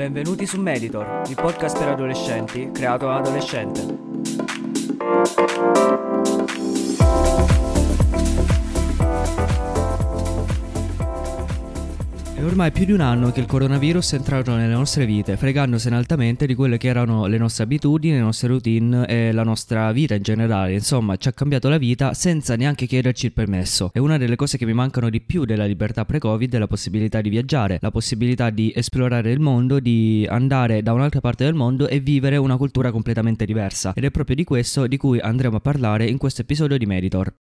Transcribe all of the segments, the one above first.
Benvenuti su Meditor, il podcast per adolescenti creato da adolescente. È ormai più di un anno che il coronavirus è entrato nelle nostre vite, fregandosene altamente di quelle che erano le nostre abitudini, le nostre routine e la nostra vita in generale. Insomma, ci ha cambiato la vita senza neanche chiederci il permesso. E una delle cose che mi mancano di più della libertà pre-Covid è la possibilità di viaggiare, la possibilità di esplorare il mondo, di andare da un'altra parte del mondo e vivere una cultura completamente diversa. Ed è proprio di questo di cui andremo a parlare in questo episodio di Meditor.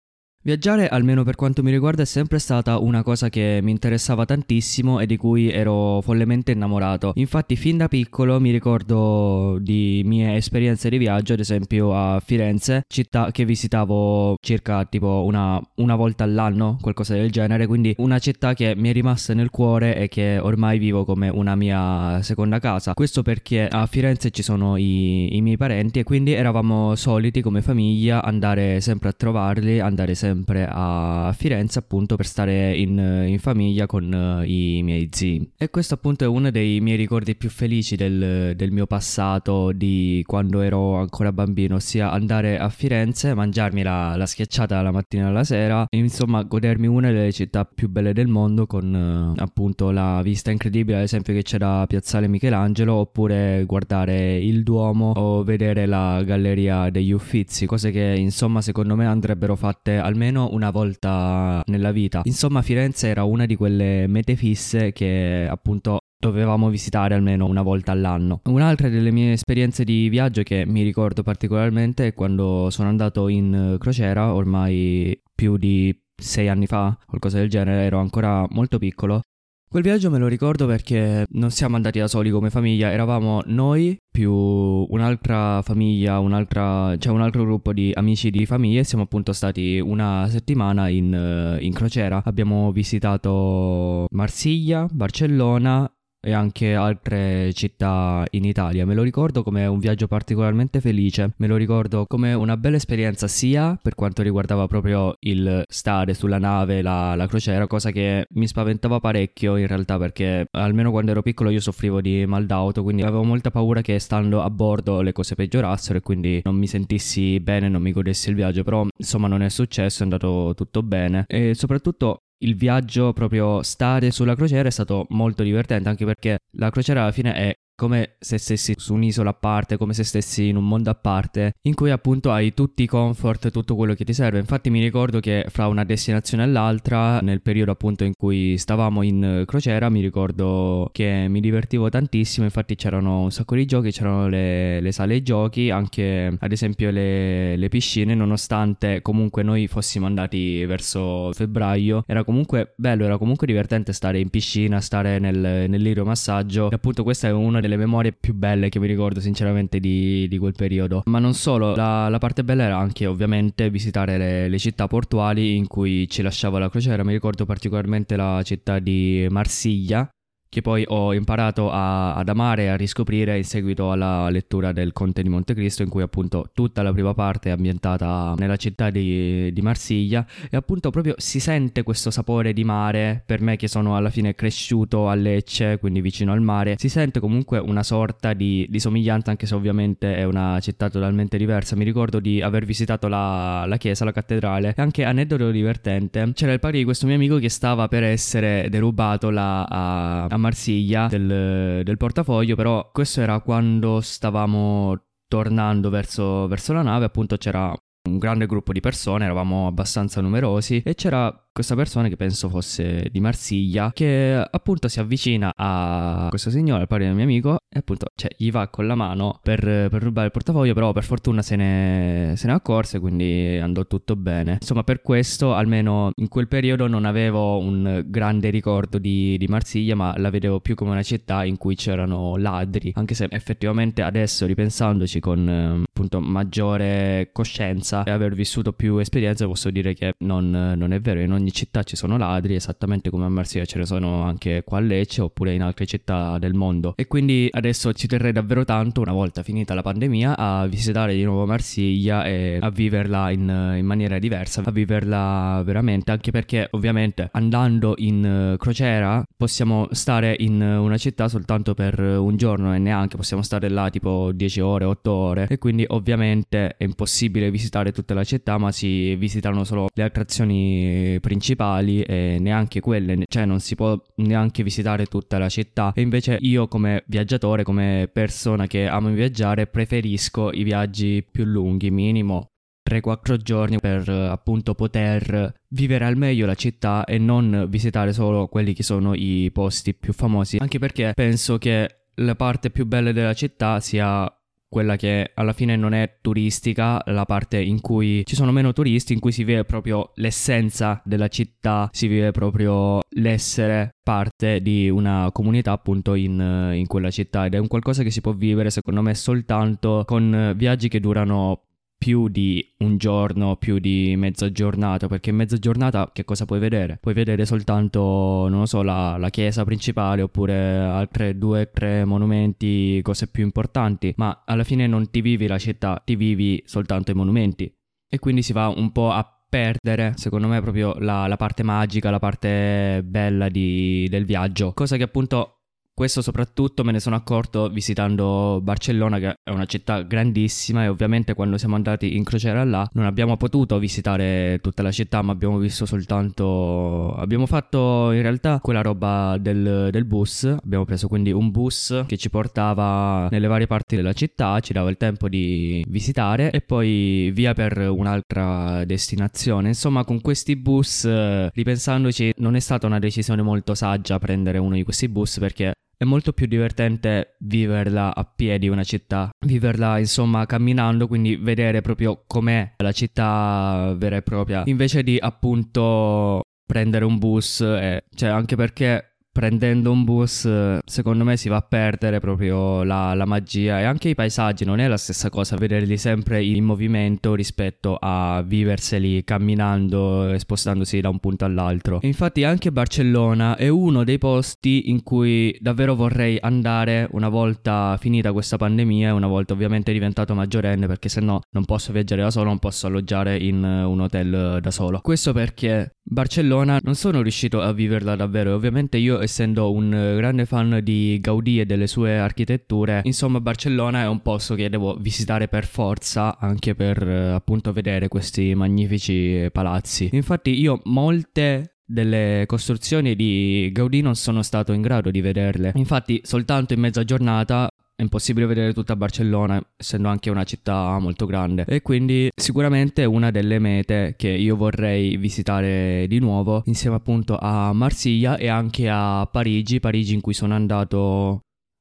Viaggiare, almeno per quanto mi riguarda, è sempre stata una cosa che mi interessava tantissimo e di cui ero follemente innamorato. Infatti, fin da piccolo mi ricordo di mie esperienze di viaggio, ad esempio a Firenze, città che visitavo circa tipo una, una volta all'anno, qualcosa del genere. Quindi una città che mi è rimasta nel cuore e che ormai vivo come una mia seconda casa. Questo perché a Firenze ci sono i, i miei parenti e quindi eravamo soliti come famiglia andare sempre a trovarli, andare sempre sempre a Firenze appunto per stare in, in famiglia con uh, i miei zii. E questo appunto è uno dei miei ricordi più felici del, del, mio passato, di quando ero ancora bambino, ossia andare a Firenze, mangiarmi la, la schiacciata la mattina alla sera, e, insomma godermi una delle città più belle del mondo con uh, appunto la vista incredibile ad esempio che c'è da Piazzale Michelangelo oppure guardare il Duomo o vedere la Galleria degli Uffizi, cose che insomma secondo me andrebbero fatte almeno almeno una volta nella vita. Insomma, Firenze era una di quelle mete fisse che appunto dovevamo visitare almeno una volta all'anno. Un'altra delle mie esperienze di viaggio che mi ricordo particolarmente è quando sono andato in crociera, ormai più di sei anni fa, qualcosa del genere, ero ancora molto piccolo Quel viaggio me lo ricordo perché non siamo andati da soli come famiglia, eravamo noi più un'altra famiglia, un'altra, cioè un altro gruppo di amici di famiglia e siamo appunto stati una settimana in, in crociera. Abbiamo visitato Marsiglia, Barcellona e anche altre città in Italia. Me lo ricordo come un viaggio particolarmente felice, me lo ricordo come una bella esperienza sia per quanto riguardava proprio il stare sulla nave, la, la crociera, cosa che mi spaventava parecchio in realtà perché almeno quando ero piccolo io soffrivo di mal d'auto, quindi avevo molta paura che stando a bordo le cose peggiorassero e quindi non mi sentissi bene, non mi godessi il viaggio, però insomma non è successo, è andato tutto bene e soprattutto il viaggio, proprio stare sulla crociera è stato molto divertente anche perché la crociera alla fine è come se stessi su un'isola a parte, come se stessi in un mondo a parte, in cui appunto hai tutti i comfort, tutto quello che ti serve. Infatti mi ricordo che fra una destinazione e l'altra, nel periodo appunto in cui stavamo in crociera, mi ricordo che mi divertivo tantissimo, infatti c'erano un sacco di giochi, c'erano le, le sale giochi, anche ad esempio le, le piscine, nonostante comunque noi fossimo andati verso febbraio, era comunque bello, era comunque divertente stare in piscina, stare nel, nell'idromassaggio, e appunto questa è una delle memorie più belle che mi ricordo sinceramente di, di quel periodo. Ma non solo, la, la, parte bella era anche ovviamente visitare le, le, città portuali in cui ci lasciava la crociera. Mi ricordo particolarmente la città di Marsiglia che poi ho imparato a, ad amare e a riscoprire in seguito alla lettura del Conte di Montecristo, in cui appunto tutta la prima parte è ambientata nella città di, di, Marsiglia e appunto proprio si sente questo sapore di mare, per me che sono alla fine cresciuto a Lecce, quindi vicino al mare, si sente comunque una sorta di, di somiglianza, anche se ovviamente è una città totalmente diversa. Mi ricordo di aver visitato la, la chiesa, la cattedrale, e anche aneddoto divertente, c'era il pari di questo mio amico che stava per essere derubato là a, a Marsiglia del, del portafoglio, però questo era quando stavamo tornando verso, verso la nave, appunto c'era un grande gruppo di persone, eravamo abbastanza numerosi e c'era questa persona che penso fosse di Marsiglia che appunto si avvicina a questo signore, al pari del mio amico e appunto cioè, gli va con la mano per, per rubare il portafoglio però per fortuna se ne, se ne accorse quindi andò tutto bene. Insomma per questo almeno in quel periodo non avevo un grande ricordo di, di Marsiglia ma la vedevo più come una città in cui c'erano ladri anche se effettivamente adesso ripensandoci con appunto maggiore coscienza e aver vissuto più esperienze posso dire che non, non è vero in ogni ogni città ci sono ladri, esattamente come a Marsiglia ce ne sono anche qua a Lecce oppure in altre città del mondo. E quindi adesso ci terrei davvero tanto, una volta finita la pandemia, a visitare di nuovo Marsiglia e a viverla in, in maniera diversa, a viverla veramente, anche perché ovviamente andando in crociera possiamo stare in una città soltanto per un giorno e neanche possiamo stare là tipo 10 ore, 8 ore e quindi ovviamente è impossibile visitare tutta la città ma si visitano solo le attrazioni principali e neanche quelle, cioè non si può neanche visitare tutta la città. E invece io come viaggiatore, come persona che amo viaggiare preferisco i viaggi più lunghi, minimo 3-4 giorni per appunto poter vivere al meglio la città e non visitare solo quelli che sono i posti più famosi, anche perché penso che la parte più bella della città sia quella che alla fine non è turistica, la parte in cui ci sono meno turisti, in cui si vive proprio l'essenza della città, si vive proprio l'essere parte di una comunità appunto in, in quella città. Ed è un qualcosa che si può vivere secondo me soltanto con viaggi che durano più di un giorno, più di mezza giornata, perché in mezza giornata che cosa puoi vedere? Puoi vedere soltanto, non lo so, la, la chiesa principale oppure altre due o tre monumenti, cose più importanti, ma alla fine non ti vivi la città, ti vivi soltanto i monumenti. E quindi si va un po' a perdere, secondo me, proprio la, la parte magica, la parte bella di, del viaggio. Cosa che appunto questo soprattutto me ne sono accorto visitando Barcellona, che è una città grandissima e ovviamente quando siamo andati in crociera là non abbiamo potuto visitare tutta la città, ma abbiamo visto soltanto... abbiamo fatto in realtà quella roba del, del bus, abbiamo preso quindi un bus che ci portava nelle varie parti della città, ci dava il tempo di visitare e poi via per un'altra destinazione. Insomma, con questi bus, ripensandoci, non è stata una decisione molto saggia prendere uno di questi bus perché è molto più divertente viverla a piedi una città, viverla insomma camminando, quindi vedere proprio com'è la città vera e propria, invece di appunto prendere un bus, e, cioè anche perché prendendo un bus secondo me si va a perdere proprio la, la, magia. E anche i paesaggi non è la stessa cosa vederli sempre in movimento rispetto a viverseli camminando e spostandosi da un punto all'altro. E infatti anche Barcellona è uno dei posti in cui davvero vorrei andare una volta finita questa pandemia e una volta ovviamente diventato maggiorenne perché se no non posso viaggiare da solo non posso alloggiare in un hotel da solo. Questo perché Barcellona non sono riuscito a viverla davvero e ovviamente io essendo un grande fan di Gaudì e delle sue architetture, insomma Barcellona è un posto che devo visitare per forza anche per appunto vedere questi magnifici palazzi. Infatti io molte delle costruzioni di Gaudì non sono stato in grado di vederle. Infatti, soltanto in mezza giornata è impossibile vedere tutta Barcellona, essendo anche una città molto grande. E quindi sicuramente una delle mete che io vorrei visitare di nuovo, insieme appunto a Marsiglia e anche a Parigi, Parigi in cui sono andato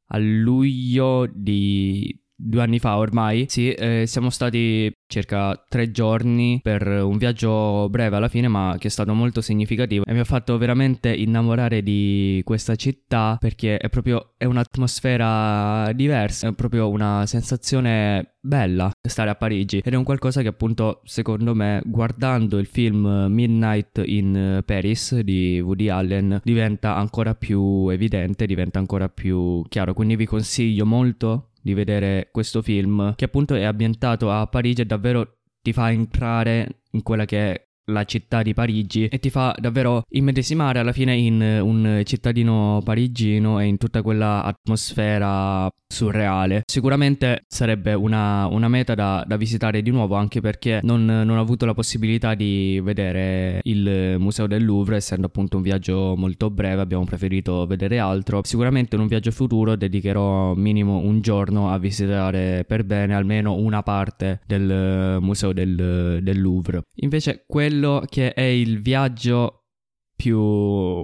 a luglio di due anni fa ormai. Sì, eh, siamo stati circa tre giorni per un viaggio breve alla fine ma che è stato molto significativo e mi ha fatto veramente innamorare di questa città perché è proprio è un'atmosfera diversa è proprio una sensazione bella stare a Parigi ed è un qualcosa che appunto secondo me guardando il film Midnight in Paris di Woody Allen diventa ancora più evidente diventa ancora più chiaro quindi vi consiglio molto di vedere questo film che appunto è ambientato a Parigi e davvero ti fa entrare in quella che è la città di Parigi e ti fa davvero immedesimare alla fine in un cittadino parigino e in tutta quella atmosfera surreale. Sicuramente sarebbe una, una meta da, da, visitare di nuovo anche perché non, non, ho avuto la possibilità di vedere il museo del Louvre essendo appunto un viaggio molto breve abbiamo preferito vedere altro. Sicuramente in un viaggio futuro dedicherò minimo un giorno a visitare per bene almeno una parte del museo del, del Louvre. Invece quello quello che è il viaggio più...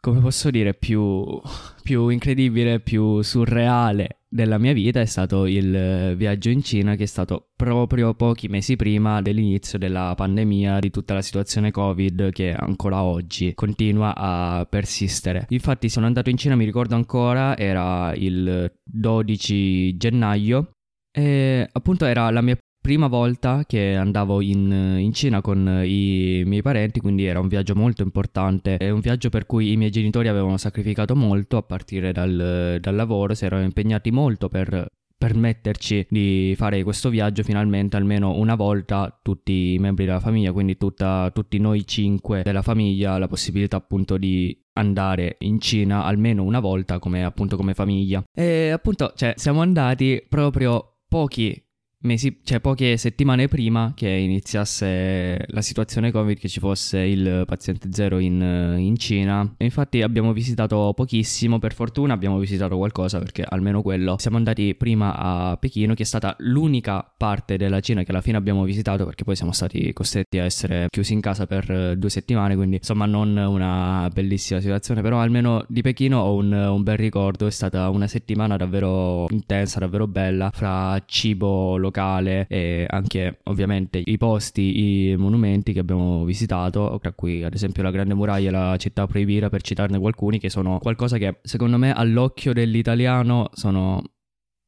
come posso dire, più, più incredibile, più surreale della mia vita è stato il viaggio in Cina che è stato proprio pochi mesi prima dell'inizio della pandemia di tutta la situazione Covid che ancora oggi continua a persistere. Infatti sono andato in Cina, mi ricordo ancora, era il 12 gennaio e appunto era la mia prima volta che andavo in, in, Cina con i miei parenti, quindi era un viaggio molto importante. È un viaggio per cui i miei genitori avevano sacrificato molto a partire dal, dal lavoro, si erano impegnati molto per permetterci di fare questo viaggio finalmente almeno una volta tutti i membri della famiglia, quindi tutta, tutti noi cinque della famiglia, la possibilità appunto di andare in Cina almeno una volta come appunto come famiglia. E appunto, cioè, siamo andati proprio pochi mesi, cioè poche settimane prima che iniziasse la situazione Covid, che ci fosse il paziente zero in, in, Cina. E infatti abbiamo visitato pochissimo, per fortuna abbiamo visitato qualcosa perché almeno quello. Siamo andati prima a Pechino, che è stata l'unica parte della Cina che alla fine abbiamo visitato perché poi siamo stati costretti a essere chiusi in casa per due settimane, quindi insomma non una bellissima situazione, però almeno di Pechino ho un, un bel ricordo, è stata una settimana davvero intensa, davvero bella, fra cibo locale locale e anche ovviamente i posti, i monumenti che abbiamo visitato, tra cui ad esempio la Grande Muraglia e la città proibita per citarne alcuni che sono qualcosa che secondo me all'occhio dell'italiano sono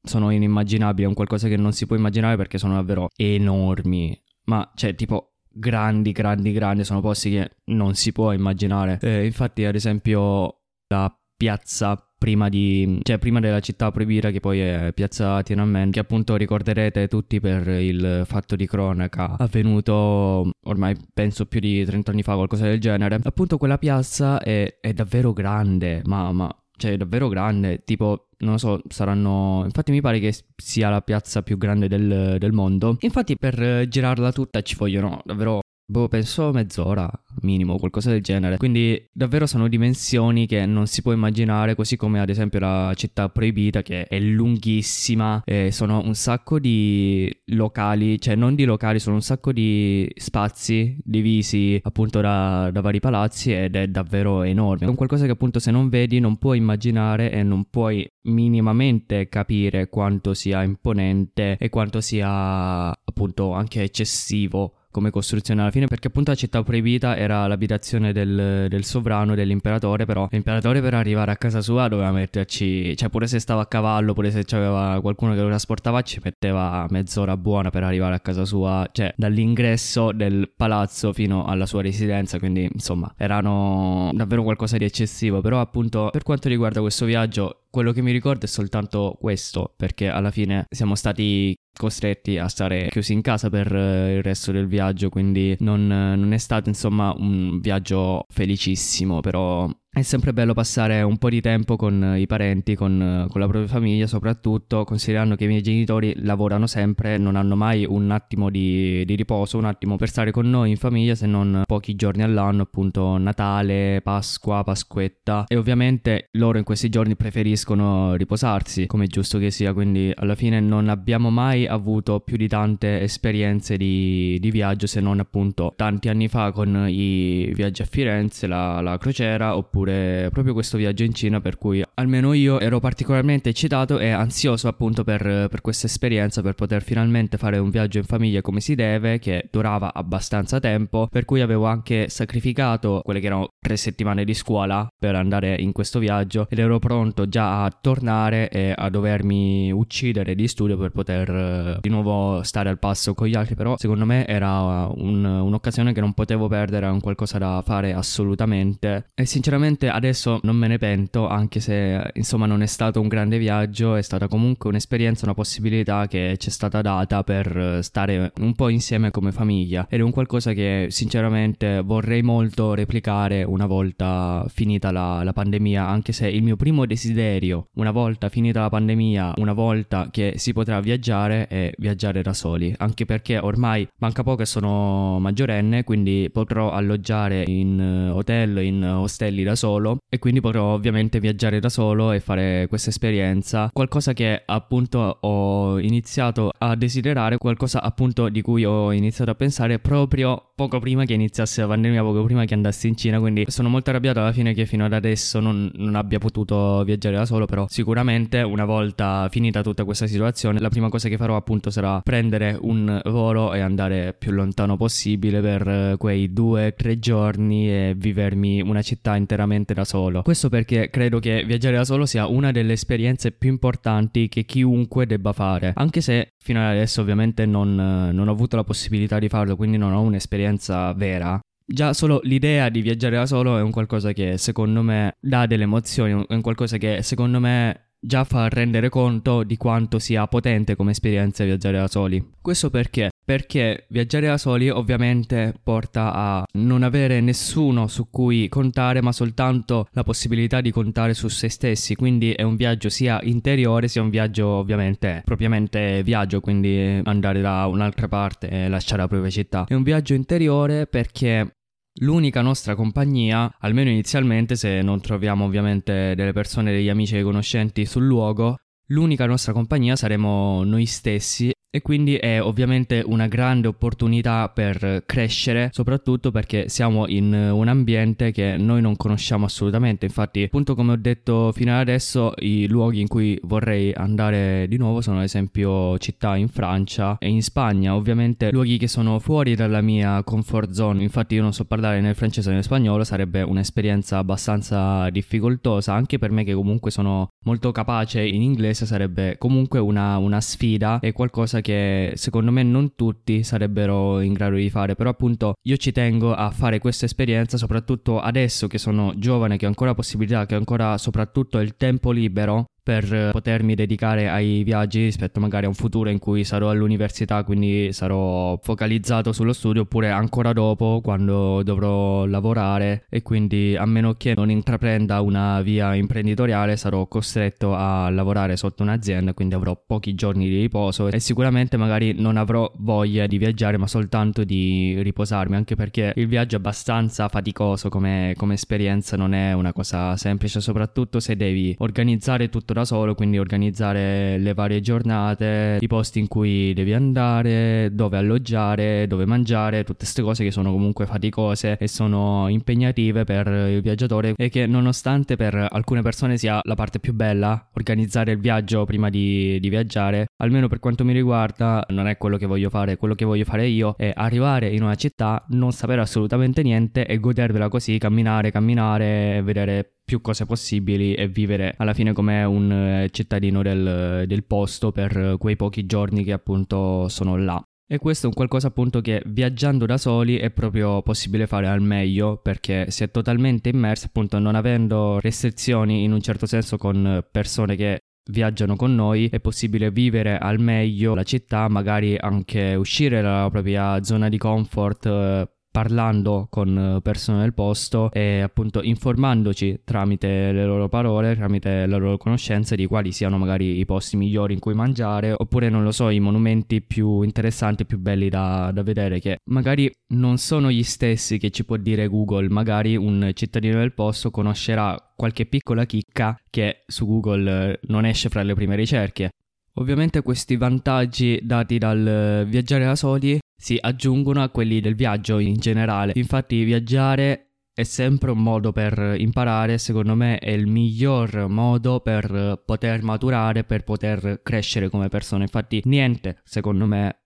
sono inimmaginabili, è un qualcosa che non si può immaginare perché sono davvero enormi. Ma cioè, tipo grandi, grandi, grandi, sono posti che non si può immaginare. Eh, infatti, ad esempio, la piazza prima, di, cioè prima della città proibita che poi è piazza Tiananmen che appunto ricorderete tutti per il fatto di cronaca avvenuto ormai penso più di 30 anni fa qualcosa del genere appunto quella piazza è, è davvero grande ma, cioè davvero grande tipo non lo so, saranno. Infatti, mi pare che sia la piazza più grande del, del mondo. Infatti, per girarla tutta ci vogliono davvero Boh, penso mezz'ora minimo, qualcosa del genere. Quindi davvero sono dimensioni che non si può immaginare, così come ad esempio la città proibita che è lunghissima, e sono un sacco di locali, cioè non di locali, sono un sacco di spazi divisi appunto da, da vari palazzi ed è davvero enorme. È un qualcosa che appunto se non vedi non puoi immaginare e non puoi minimamente capire quanto sia imponente e quanto sia appunto anche eccessivo come costruzione alla fine perché appunto la città proibita era l'abitazione del, del, sovrano, dell'imperatore però l'imperatore per arrivare a casa sua doveva metterci cioè pure se stava a cavallo pure se c'aveva qualcuno che lo trasportava ci metteva mezz'ora buona per arrivare a casa sua cioè dall'ingresso del palazzo fino alla sua residenza quindi insomma erano davvero qualcosa di eccessivo. Però appunto per quanto riguarda questo viaggio quello che mi ricordo è soltanto questo, perché alla fine siamo stati costretti a stare chiusi in casa per eh, il resto del viaggio, quindi non, non è stato insomma un viaggio felicissimo, però è sempre bello passare un po' di tempo con i parenti, con, con, la propria famiglia, soprattutto considerando che i miei genitori lavorano sempre, non hanno mai un attimo di, di, riposo, un attimo per stare con noi in famiglia, se non pochi giorni all'anno, appunto Natale, Pasqua, Pasquetta. E ovviamente loro in questi giorni preferiscono riposarsi, come è giusto che sia, quindi alla fine non abbiamo mai avuto più di tante esperienze di, di viaggio, se non appunto tanti anni fa con i viaggi a Firenze, la, la crociera, oppure pure proprio questo viaggio in Cina per cui almeno io ero particolarmente eccitato e ansioso appunto per, per questa esperienza per poter finalmente fare un viaggio in famiglia come si deve che durava abbastanza tempo per cui avevo anche sacrificato quelle che erano tre settimane di scuola per andare in questo viaggio ed ero pronto già a tornare e a dovermi uccidere di studio per poter eh, di nuovo stare al passo con gli altri. Però secondo me era un, un'occasione che non potevo perdere, era un qualcosa da fare assolutamente. E sinceramente sinceramente adesso non me ne pento, anche se insomma non è stato un grande viaggio, è stata comunque un'esperienza, una possibilità che ci è stata data per stare un po' insieme come famiglia. Ed è un qualcosa che sinceramente vorrei molto replicare una volta finita la, la pandemia, anche se il mio primo desiderio, una volta finita la pandemia, una volta che si potrà viaggiare, è viaggiare da soli, anche perché ormai manca poco e sono maggiorenne, quindi potrò alloggiare in hotel, in ostelli da solo e quindi potrò ovviamente viaggiare da solo e fare questa esperienza. Qualcosa che appunto ho iniziato a desiderare, qualcosa appunto di cui ho iniziato a pensare proprio poco prima che iniziasse la pandemia, poco prima che andassi in Cina, quindi sono molto arrabbiato alla fine che fino ad adesso non, non abbia potuto viaggiare da solo, però sicuramente una volta finita tutta questa situazione la prima cosa che farò appunto sarà prendere un volo e andare più lontano possibile per quei due tre giorni e vivermi una città interamente da solo. Questo perché credo che viaggiare da solo sia una delle esperienze più importanti che chiunque debba fare, anche se fino ad adesso ovviamente non, non ho avuto la possibilità di farlo, quindi non ho un'esperienza vera. Già solo l'idea di viaggiare da solo è un qualcosa che secondo me dà delle emozioni, è un qualcosa che secondo me già fa rendere conto di quanto sia potente come esperienza viaggiare da soli. Questo perché? Perché viaggiare da soli ovviamente porta a non avere nessuno su cui contare, ma soltanto la possibilità di contare su se stessi. Quindi è un viaggio sia interiore, sia un viaggio ovviamente propriamente viaggio, quindi andare da un'altra parte e lasciare la propria città. È un viaggio interiore perché L'unica nostra compagnia, almeno inizialmente se non troviamo ovviamente delle persone, degli amici e conoscenti sul luogo, l'unica nostra compagnia saremo noi stessi e quindi è ovviamente una grande opportunità per crescere, soprattutto perché siamo in un ambiente che noi non conosciamo assolutamente. Infatti, appunto come ho detto fino ad adesso, i luoghi in cui vorrei andare di nuovo sono ad esempio città in Francia e in Spagna, ovviamente luoghi che sono fuori dalla mia comfort zone. Infatti io non so parlare né francese né spagnolo, sarebbe un'esperienza abbastanza difficoltosa anche per me che comunque sono molto capace in inglese, sarebbe comunque una, una sfida e qualcosa cosa che secondo me non tutti sarebbero in grado di fare, però appunto io ci tengo a fare questa esperienza soprattutto adesso che sono giovane, che ho ancora possibilità, che ho ancora soprattutto il tempo libero per potermi dedicare ai viaggi rispetto magari a un futuro in cui sarò all'università, quindi sarò focalizzato sullo studio, oppure ancora dopo quando dovrò lavorare. E quindi a meno che non intraprenda una via imprenditoriale sarò costretto a lavorare sotto un'azienda, quindi avrò pochi giorni di riposo. E sicuramente magari non avrò voglia di viaggiare ma soltanto di riposarmi, anche perché il viaggio è abbastanza faticoso come, come esperienza, non è una cosa semplice, soprattutto se devi organizzare tutto da solo, quindi organizzare le varie giornate, i posti in cui devi andare, dove alloggiare, dove mangiare, tutte queste cose che sono comunque faticose e sono impegnative per il viaggiatore e che nonostante per alcune persone sia la parte più bella, organizzare il viaggio prima di, di viaggiare, almeno per quanto mi riguarda non è quello che voglio fare, quello che voglio fare io è arrivare in una città, non sapere assolutamente niente e godervela così, camminare, camminare, vedere più cose possibili e vivere alla fine come un eh, cittadino del, del posto per quei pochi giorni che appunto sono là. E questo è un qualcosa appunto che viaggiando da soli è proprio possibile fare al meglio perché si è totalmente immersi appunto non avendo restrizioni in un certo senso con persone che viaggiano con noi è possibile vivere al meglio la città, magari anche uscire dalla propria zona di comfort eh, parlando con eh, persone del posto e appunto informandoci tramite le loro parole, tramite le loro conoscenze di quali siano magari i posti migliori in cui mangiare oppure non lo so i monumenti più interessanti, più belli da, da vedere che magari non sono gli stessi che ci può dire Google, magari un cittadino del posto conoscerà qualche piccola chicca che su Google eh, non esce fra le prime ricerche. Ovviamente questi vantaggi dati dal eh, viaggiare da soli si aggiungono a quelli del viaggio in generale. Infatti viaggiare è sempre un modo per imparare, secondo me è il miglior modo per poter maturare, per poter crescere come persona. Infatti niente, secondo me,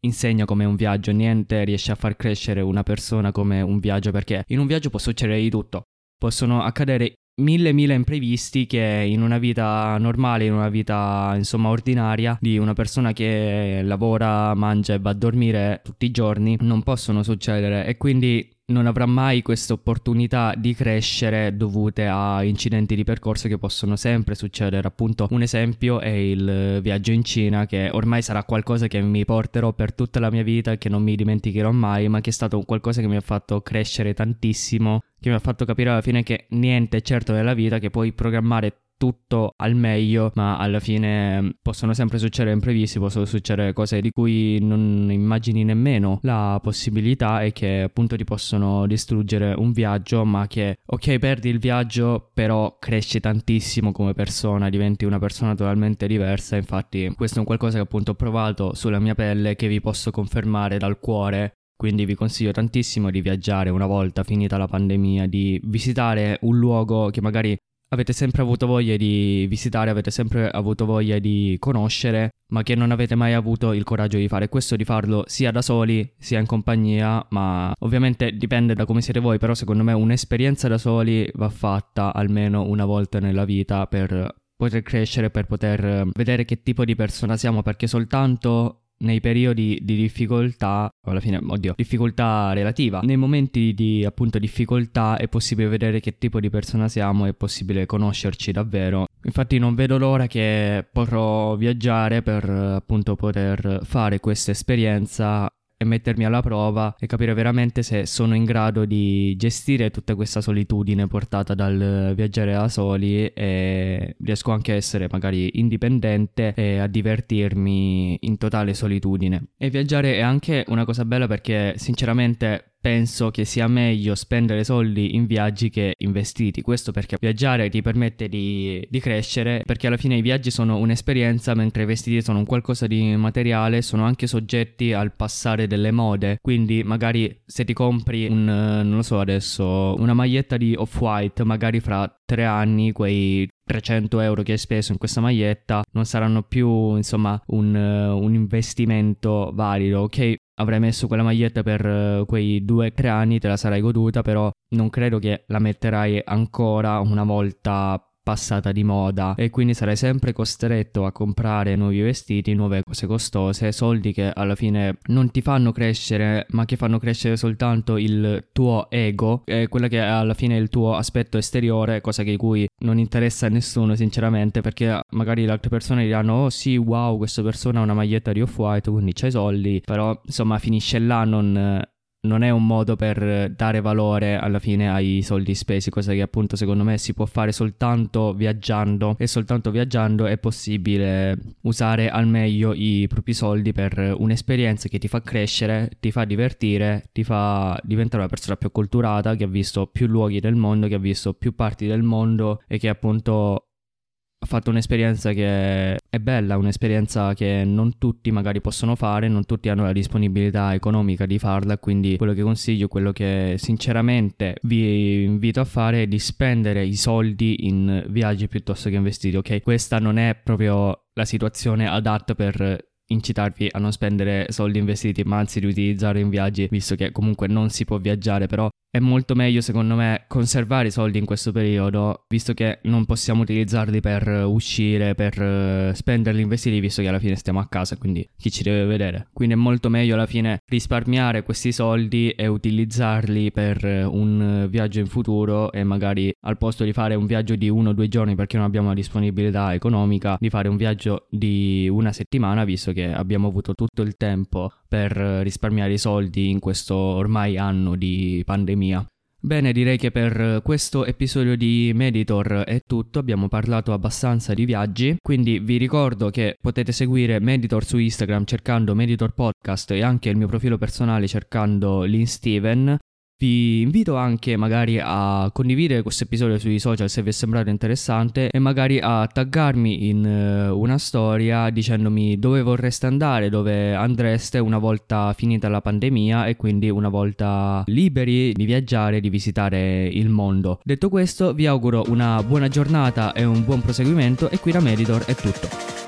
insegna come un viaggio, niente riesce a far crescere una persona come un viaggio perché in un viaggio può succedere di tutto. Possono accadere mille mille imprevisti che in una vita normale, in una vita insomma ordinaria di una persona che lavora, mangia e va a dormire tutti i giorni non possono succedere e quindi non avrà mai questa opportunità di crescere dovute a incidenti di percorso che possono sempre succedere. Appunto, un esempio è il viaggio in Cina, che ormai sarà qualcosa che mi porterò per tutta la mia vita che non mi dimenticherò mai, ma che è stato qualcosa che mi ha fatto crescere tantissimo, che mi ha fatto capire alla fine che niente è certo nella vita, che puoi programmare tutto al meglio, ma alla fine mm, possono sempre succedere imprevisti, possono succedere cose di cui non immagini nemmeno la possibilità e che appunto ti possono distruggere un viaggio, ma che ok perdi il viaggio, però cresci tantissimo come persona, diventi una persona totalmente diversa, infatti questo è un qualcosa che appunto ho provato sulla mia pelle che vi posso confermare dal cuore quindi vi consiglio tantissimo di viaggiare una volta finita la pandemia, di visitare un luogo che magari avete sempre avuto voglia di visitare, avete sempre avuto voglia di conoscere, ma che non avete mai avuto il coraggio di fare. Questo di farlo sia da soli, sia in compagnia, ma ovviamente dipende da come siete voi, però secondo me un'esperienza da soli va fatta almeno una volta nella vita per poter crescere, per poter vedere che tipo di persona siamo, perché soltanto nei periodi di difficoltà, alla fine, oddio, difficoltà relativa, nei momenti di appunto difficoltà è possibile vedere che tipo di persona siamo, è possibile conoscerci davvero. Infatti non vedo l'ora che potrò viaggiare per appunto poter fare questa esperienza e mettermi alla prova e capire veramente se sono in grado di gestire tutta questa solitudine portata dal viaggiare da soli e riesco anche a essere magari indipendente e a divertirmi in totale solitudine. E viaggiare è anche una cosa bella perché sinceramente penso che sia meglio spendere soldi in viaggi che investiti. Questo perché viaggiare ti permette di, di, crescere, perché alla fine i viaggi sono un'esperienza, mentre i vestiti sono un qualcosa di materiale, sono anche soggetti al passare delle mode. Quindi magari se ti compri un, non lo so adesso, una maglietta di off-white, magari fra tre anni quei 300 euro che hai speso in questa maglietta non saranno più insomma un, un investimento valido ok avrai messo quella maglietta per uh, quei due o tre anni, te la sarai goduta, però non credo che la metterai ancora una volta passata di moda. E quindi sarai sempre costretto a comprare nuovi vestiti, nuove cose costose, soldi che alla fine non ti fanno crescere ma che fanno crescere soltanto il tuo ego e quella che alla fine è il tuo aspetto esteriore, cosa che cui non interessa a nessuno sinceramente perché magari le altre persone diranno oh sì wow questa persona ha una maglietta di off-white quindi c'hai soldi però insomma finisce là non non è un modo per dare valore alla fine ai soldi spesi, cosa che appunto secondo me si può fare soltanto viaggiando. E soltanto viaggiando è possibile usare al meglio i propri soldi per un'esperienza che ti fa crescere, ti fa divertire, ti fa diventare una persona più culturata, che ha visto più luoghi del mondo, che ha visto più parti del mondo e che appunto ho fatto un'esperienza che è bella, un'esperienza che non tutti magari possono fare, non tutti hanno la disponibilità economica di farla, quindi quello che consiglio, quello che sinceramente vi invito a fare è di spendere i soldi in viaggi piuttosto che investiti, ok? Questa non è proprio la situazione adatta per incitarvi a non spendere soldi investiti ma anzi di utilizzare in viaggi visto che comunque non si può viaggiare però è molto meglio secondo me conservare i soldi in questo periodo, visto che non possiamo utilizzarli per uscire, per eh, spenderli investiti, visto che alla fine stiamo a casa, quindi chi ci deve vedere. Quindi è molto meglio alla fine risparmiare questi soldi e utilizzarli per eh, un viaggio in futuro e magari al posto di fare un viaggio di uno o due giorni perché non abbiamo la disponibilità economica, di fare un viaggio di una settimana, visto che abbiamo avuto tutto il tempo per risparmiare i soldi in questo ormai anno di pandemia. Bene, direi che per questo episodio di Meditor è tutto, abbiamo parlato abbastanza di viaggi, quindi vi ricordo che potete seguire Meditor su Instagram cercando Meditor Podcast e anche il mio profilo personale cercando Lin Steven. Vi invito anche magari a condividere questo episodio sui social se vi è sembrato interessante e magari a taggarmi in uh, una storia dicendomi dove vorreste andare, dove andreste una volta finita la pandemia e quindi una volta liberi di viaggiare, di visitare il mondo. Detto questo vi auguro una buona giornata e un buon proseguimento e qui da Meditor è tutto.